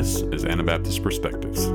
This is Anabaptist Perspectives.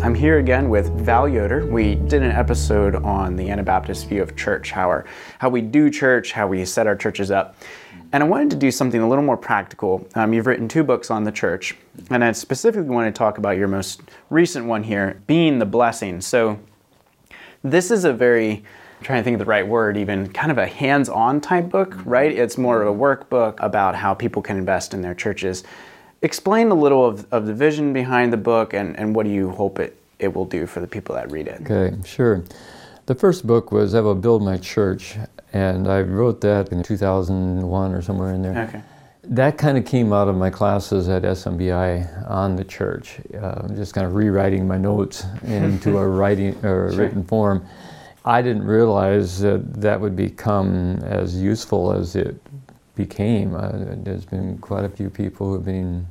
I'm here again with Val Yoder. We did an episode on the Anabaptist view of church, how, our, how we do church, how we set our churches up. And I wanted to do something a little more practical. Um, you've written two books on the church, and I specifically want to talk about your most recent one here, Being the Blessing. So, this is a very, I'm trying to think of the right word, even kind of a hands on type book, right? It's more of a workbook about how people can invest in their churches. Explain a little of, of the vision behind the book and, and what do you hope it, it will do for the people that read it? Okay, sure. The first book was I Will Build My Church, and I wrote that in 2001 or somewhere in there. Okay. That kind of came out of my classes at SMBI on the church, uh, just kind of rewriting my notes into a writing or Sure. written form. I didn't realize that that would become as useful as it became. Uh, there's been quite a few people who've been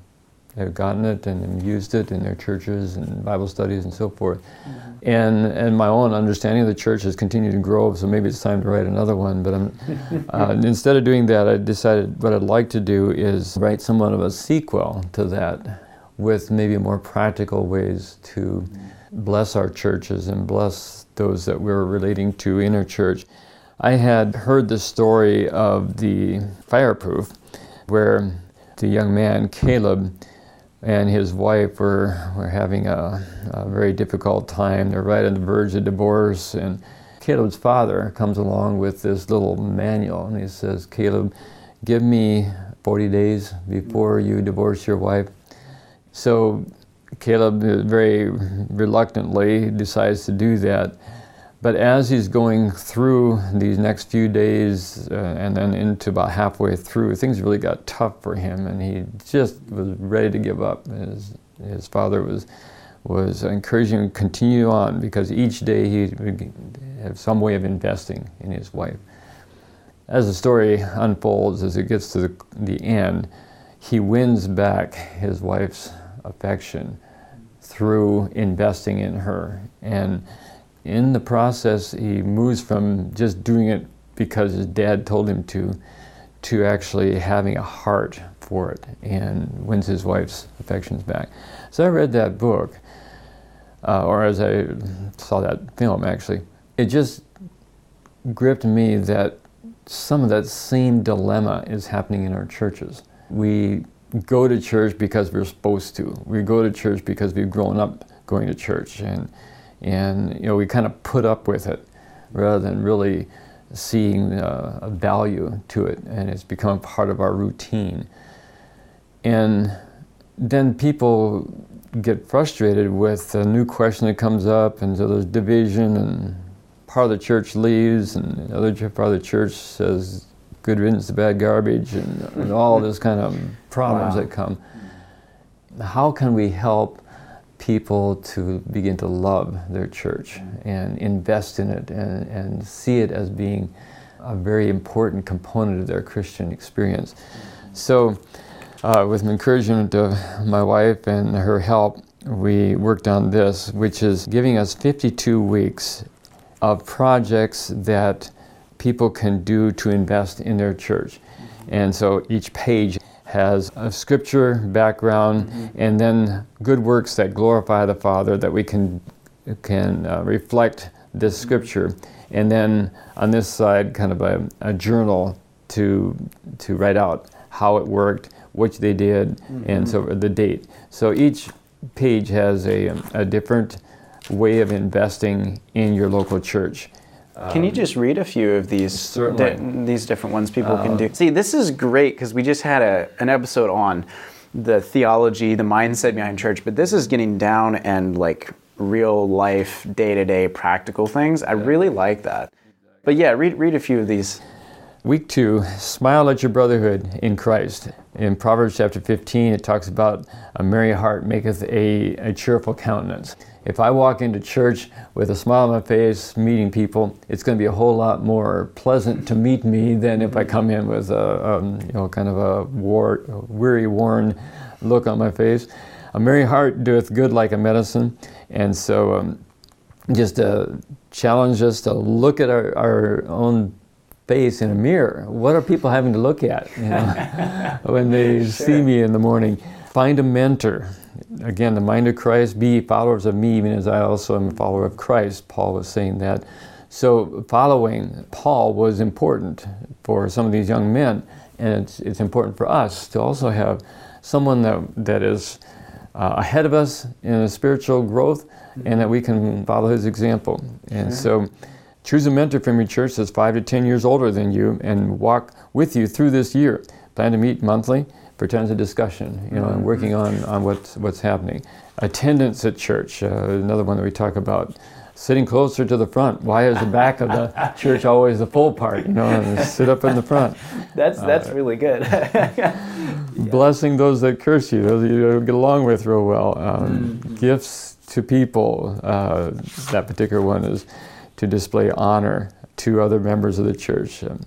have gotten it and used it in their churches and Bible studies and so forth. And and my own understanding of the church has continued to grow. So maybe it's time to write another one. But I'm, uh, instead of doing that, I decided what I'd like to do is write somewhat of a sequel to that, with maybe more practical ways to bless our churches and bless those that we're relating to in our church. I had heard the story of the fireproof, where the young man Caleb and his wife were, were having a, a very difficult time. They're right on the verge of divorce, and Caleb's father comes along with this little manual, and he says, "Caleb, give me 40 days before you divorce your wife." So Caleb uh, very reluctantly decides to do that. But as he's going through these next few days uh, and then into about halfway through, things really got tough for him, and he just was ready to give up. His, his father was was encouraging him to continue on because each day he would have some way of investing in his wife. As the story unfolds, as it gets to the, the end, he wins back his wife's affection through investing in her. And in the process, he moves from just doing it because his dad told him to, to actually having a heart for it and wins his wife's affections back. So I read that book, uh, or as I saw that film actually, it just gripped me that some of that same dilemma is happening in our churches. We go to church because we're supposed to. We go to church because we've grown up going to church, and and you know we kind of put up with it rather than really seeing uh, a value to it, and it's become part of our routine. And then people get frustrated with a new question that comes up, and so there's division, and part of the church leaves, and the other part of the church says, "Good riddance to bad garbage," and, and all this kind of problems Wow. that come. How can we help people to begin to love their church and invest in it and, and see it as being a very important component of their Christian experience? So, uh, with encouragement of my wife and her help, we worked on this, which is giving us 52 weeks of projects that people can do to invest in their church. And so each page has a scripture background mm-hmm. and then good works that glorify the Father that we can can uh, reflect this mm-hmm. scripture. And then on this side, kind of a, a journal to to write out how it worked, which they did, and so mm-hmm. the date. So each page has a, a different way of investing in your local church. Can you um, just read a few of these di- these different ones people can do? Um, See, this is great because we just had a, an episode on the theology, the mindset behind church, but this is getting down and like real life, day to day practical things. I really like that. But yeah, read read a few of these. Week two, smile at your brotherhood in Christ. In Proverbs chapter 15, it talks about a merry heart maketh a, a cheerful countenance. If I walk into church with a smile on my face, meeting people, it's going to be a whole lot more pleasant to meet me than if I come in with a, um, you know, kind of a war, weary, worn look on my face. A merry heart doeth good like a medicine, and so um, just uh, challenge us to look at our, our own face in a mirror. What are people having to look at you know, when they see me in the morning? Find a mentor. Again, the mind of Christ, be followers of me, even as I also am a follower of Christ. Paul was saying that. So, following Paul was important for some of these young men, and it's, it's important for us to also have someone that, that is uh, ahead of us in a spiritual growth and that we can follow his example. And so, choose a mentor from your church that's five to ten years older than you and walk with you through this year. Plan to meet monthly for times of discussion, you know, and working on, on what's, what's happening. Attendance at church, uh, another one that we talk about. Sitting closer to the front. Why is the back of the church always the full part? You know, sit up in the front. That's that's Uh, really good. blessing those that curse you, those you don't get along with real well. Um, Gifts to people. Uh, that particular one is to display honor to other members of the church, um,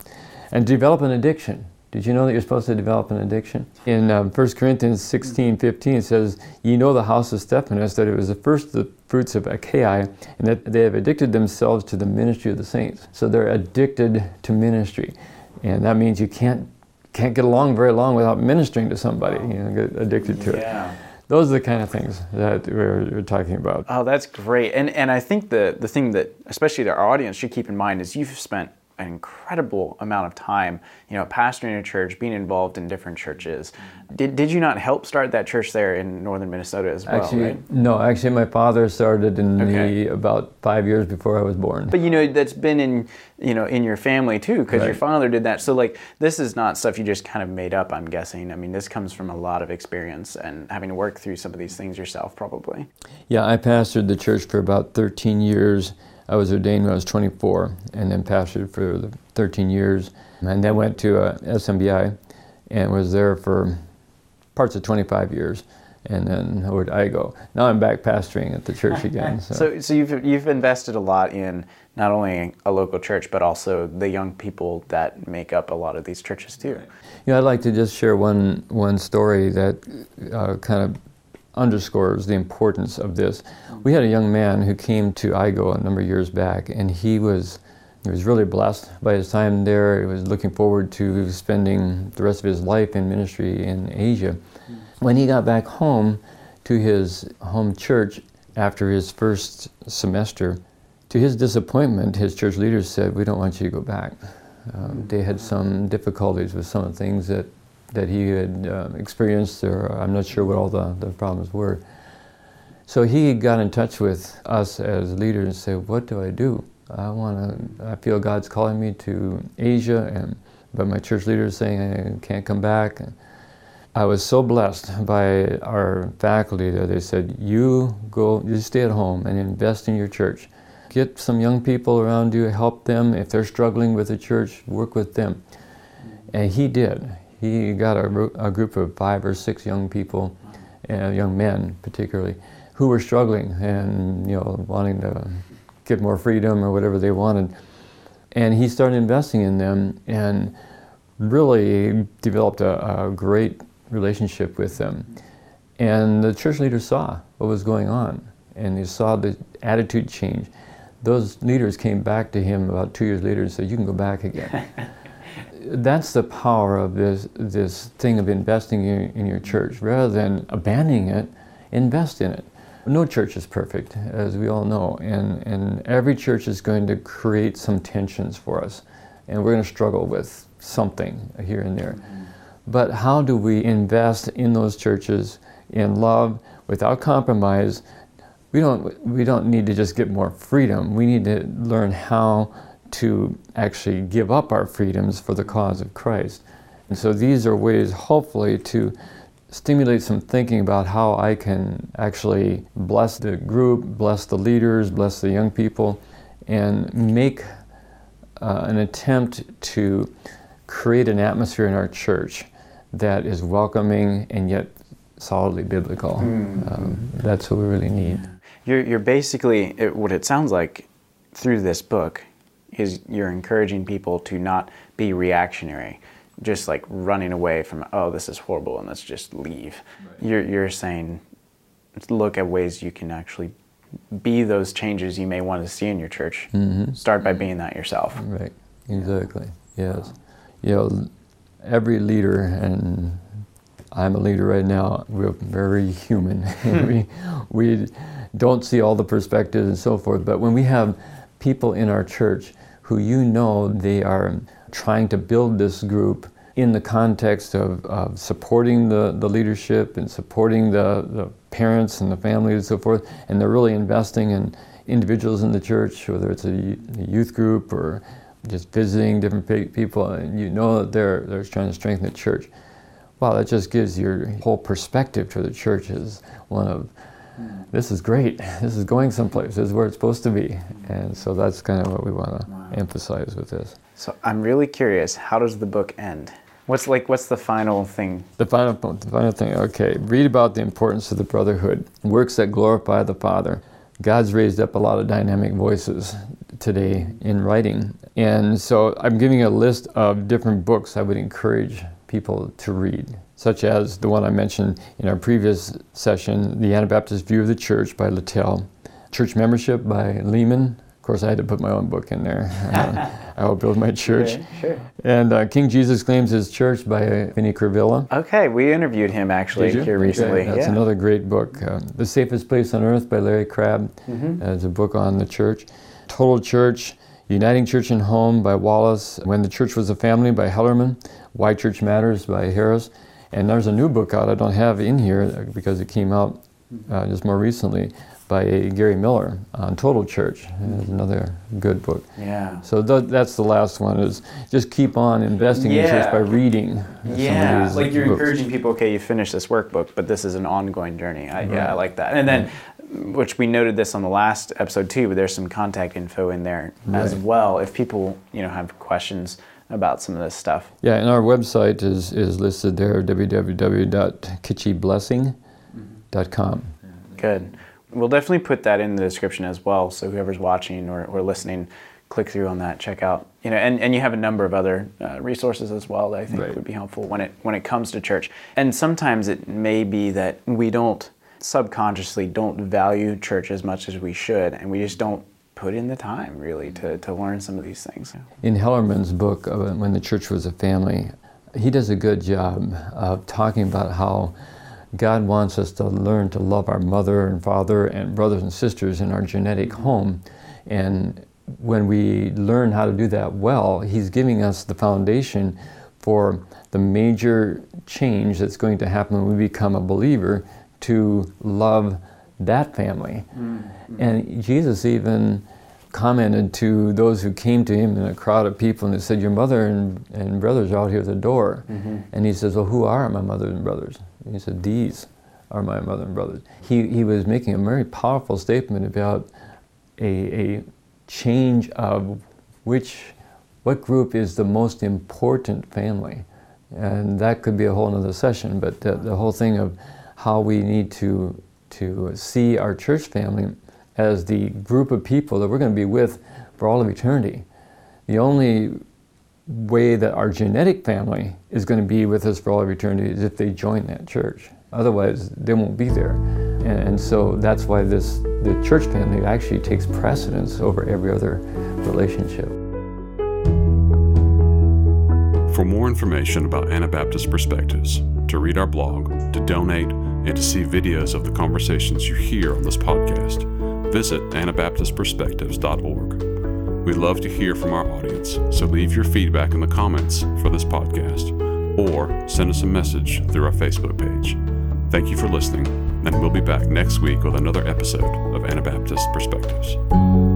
and develop an addiction. Did you know that you're supposed to develop an addiction? In um, 1 Corinthians 16, 15, it says, Ye know the house of Stephanas, that it was the first of the fruits of Achaia, and that they have addicted themselves to the ministry of the saints. So they're addicted to ministry. And that means you can't can't get along very long without ministering to somebody. You know, get addicted to it. Those are the kind of things that we're, we're talking about. Oh, that's great. And and I think the the thing that especially our audience should keep in mind is you've spent an incredible amount of time, you know, pastoring a church, being involved in different churches. Mm-hmm. Did, did you not help start that church there in northern Minnesota as well? Actually, right? no. Actually, my father started in Okay. the about five years before I was born. But you know that's been in you know in your family too because your father did that. So like this is not stuff you just kind of made up. I'm guessing. I mean this comes from a lot of experience and having to work through some of these things yourself probably. Yeah, I pastored the church for about 13 years. I was ordained when I was 24, and then pastored for 13 years, and then went to uh, SMBI, and was there for parts of 25 years, and then where did I go? Now I'm back pastoring at the church again. So, So so you've you've invested a lot in not only a local church but also the young people that make up a lot of these churches too. you know, I'd like to just share one one story that uh, kind of underscores the importance of this. We had a young man who came to IGO a number of years back, and he was he was really blessed by his time there. He was looking forward to spending the rest of his life in ministry in Asia. When he got back home to his home church after his first semester, to his disappointment, his church leaders said, "We don't want you to go back." Um, they had some difficulties with some of the things that that he had uh, experienced, or I'm not sure what all the, the problems were. So he got in touch with us as leaders and said, "What do I do? I want to. I feel God's calling me to Asia, and but my church leader is saying I can't come back." I was so blessed by our faculty that they said, "You go, you stay at home and invest in your church. Get some young people around you, help them if they're struggling with the church. Work with them." And he did. He got a, a group of five or six young people, uh, young men particularly, who were struggling and you know wanting to get more freedom or whatever they wanted. And he started investing in them and really developed a, a great relationship with them. And the church leaders saw what was going on and they saw the attitude change. Those leaders came back to him about two years later and said, You can go back again. That's the power of this, this thing of investing in, in your church. Rather than abandoning it, invest in it. No church is perfect, as we all know, and, and every church is going to create some tensions for us, and we're going to struggle with something here and there. But how do we invest in those churches in love without compromise? We don't, we don't need to just get more freedom. We need to learn how to actually give up our freedoms for the cause of Christ. And so these are ways, hopefully, to stimulate some thinking about how I can actually bless the group, bless the leaders, bless the young people, and make uh, an attempt to create an atmosphere in our church that is welcoming and yet solidly biblical. Um, that's what we really need. You're, you're basically, it, what it sounds like through this book is you're encouraging people to not be reactionary, just like running away from, oh, this is horrible and let's just leave. You're, you're saying, look at ways you can actually be those changes you may want to see in your church. Mm-hmm. Start by mm-hmm. being that yourself. Right, exactly. Yes. You know, every leader, and I'm a leader right now, we're very human. we, we don't see all the perspectives and so forth, but when we have people in our church who you know they are trying to build this group in the context of, of supporting the, the leadership and supporting the, the parents and the families and so forth, and they're really investing in individuals in the church, whether it's a youth group or just visiting different people, and you know that they're, they're trying to strengthen the church. Wow, that just gives your whole perspective to the church as one of this is great. This is going someplace. This is where it's supposed to be. Mm-hmm. And so that's kind of what we want to wow. emphasize with this. So I'm really curious. How does the book end? What's like? What's the final thing? The final, the final thing. Okay, read about the importance of the brotherhood, works that glorify the Father. God's raised up a lot of dynamic voices today in writing, and so I'm giving a list of different books I would encourage people to read, such as the one I mentioned in our previous session, The Anabaptist View of the Church by Littell, Church Membership by Lehman. Of course, I had to put my own book in there. Uh, I will build my church. Sure, sure. And uh, King Jesus Claims His Church by Finny Kuruvilla. Okay, we interviewed him actually here recently. Okay. That's yeah. another great book. Uh, the Safest Place on Earth by Larry Crabb mm-hmm. is a book on the church. Total Church, Uniting Church and Home by Wallace. When the Church Was a Family by Hellerman. Why Church Matters by Harris. And there's a new book out I don't have in here because it came out uh, just more recently by Gary Miller on Total Church. It's another good book. Yeah. So th- that's the last one is just keep on investing yeah. in church by reading. Yeah, like you're books. encouraging people. Okay, you finish this workbook, but this is an ongoing journey. I, right. Yeah, I like that. And then. Which we noted this on the last episode too, but there's some contact info in there right. as well. If people, you know, have questions about some of this stuff. Yeah, and our website is, is listed there, www.kitschyblessing.com. Good we'll definitely put that in the description as well. So whoever's watching or, or listening, click through on that, check out. You know, and, and you have a number of other uh, resources as well that I think right. would be helpful when it when it comes to church. And sometimes it may be that we don't subconsciously don't value church as much as we should, and we just don't put in the time really to, to learn some of these things. In Hellerman's book, uh, When the Church Was a Family, he does a good job of talking about how God wants us to learn to love our mother and father and brothers and sisters in our genetic home. And when we learn how to do that well, He's giving us the foundation for the major change that's going to happen when we become a believer to love that family. Mm-hmm. And Jesus even commented to those who came to him in a crowd of people and he said, Your mother and, and brothers are out here at the door. Mm-hmm. And he says, Well, who are my mother and brothers? He said, These are my mother and brothers. He, he was making a very powerful statement about a, a change of which, what group is the most important family. And that could be a whole other session, but the, the whole thing of how we need to, to see our church family as the group of people that we're going to be with for all of eternity. The only way that our genetic family is going to be with us for all of eternity is if they join that church. Otherwise, they won't be there. And, and, so that's why this the church family actually takes precedence over every other relationship. For more information about Anabaptist perspectives, to read our blog, to donate, and to see videos of the conversations you hear on this podcast, visit AnabaptistPerspectives.org. We'd love to hear from our audience, so leave your feedback in the comments for this podcast or send us a message through our Facebook page. Thank you for listening, and we'll be back next week with another episode of Anabaptist Perspectives.